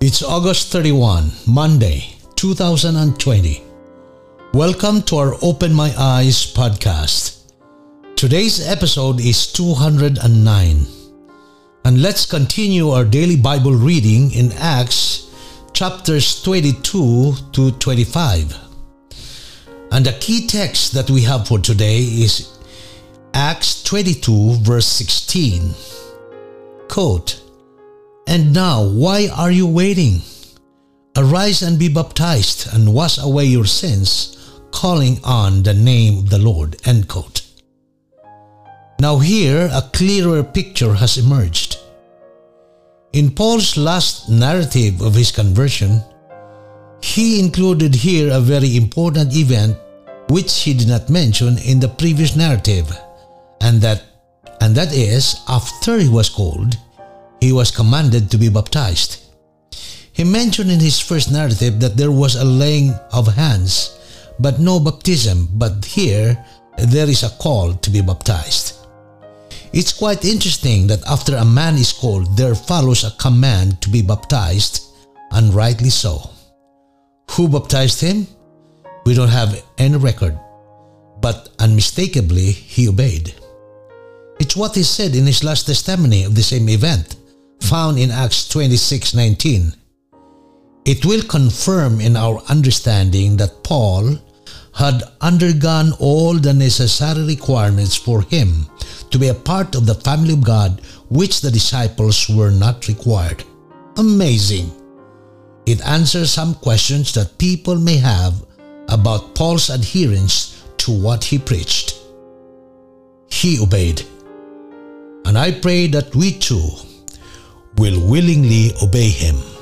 It's August 31, Monday, 2020. Welcome to our Open My Eyes podcast. Today's episode is 209. And let's continue our daily Bible reading in Acts chapters 22 to 25. And the key text that we have for today is Acts 22, verse 16. Quote, and now, why are you waiting? Arise and be baptized and wash away your sins, calling on the name of the Lord. End quote. Now, here a clearer picture has emerged. In Paul's last narrative of his conversion, he included here a very important event which he did not mention in the previous narrative, and that and that is after he was called, he was commanded to be baptized. He mentioned in his first narrative that there was a laying of hands, but no baptism, but here there is a call to be baptized. It's quite interesting that after a man is called, there follows a command to be baptized, and rightly so. Who baptized him? We don't have any record, but unmistakably he obeyed. It's what he said in his last testimony of the same event found in Acts 26:19. It will confirm in our understanding that Paul had undergone all the necessary requirements for him to be a part of the family of God which the disciples were not required. Amazing! It answers some questions that people may have about Paul's adherence to what he preached. He obeyed. And I pray that we too will willingly obey him.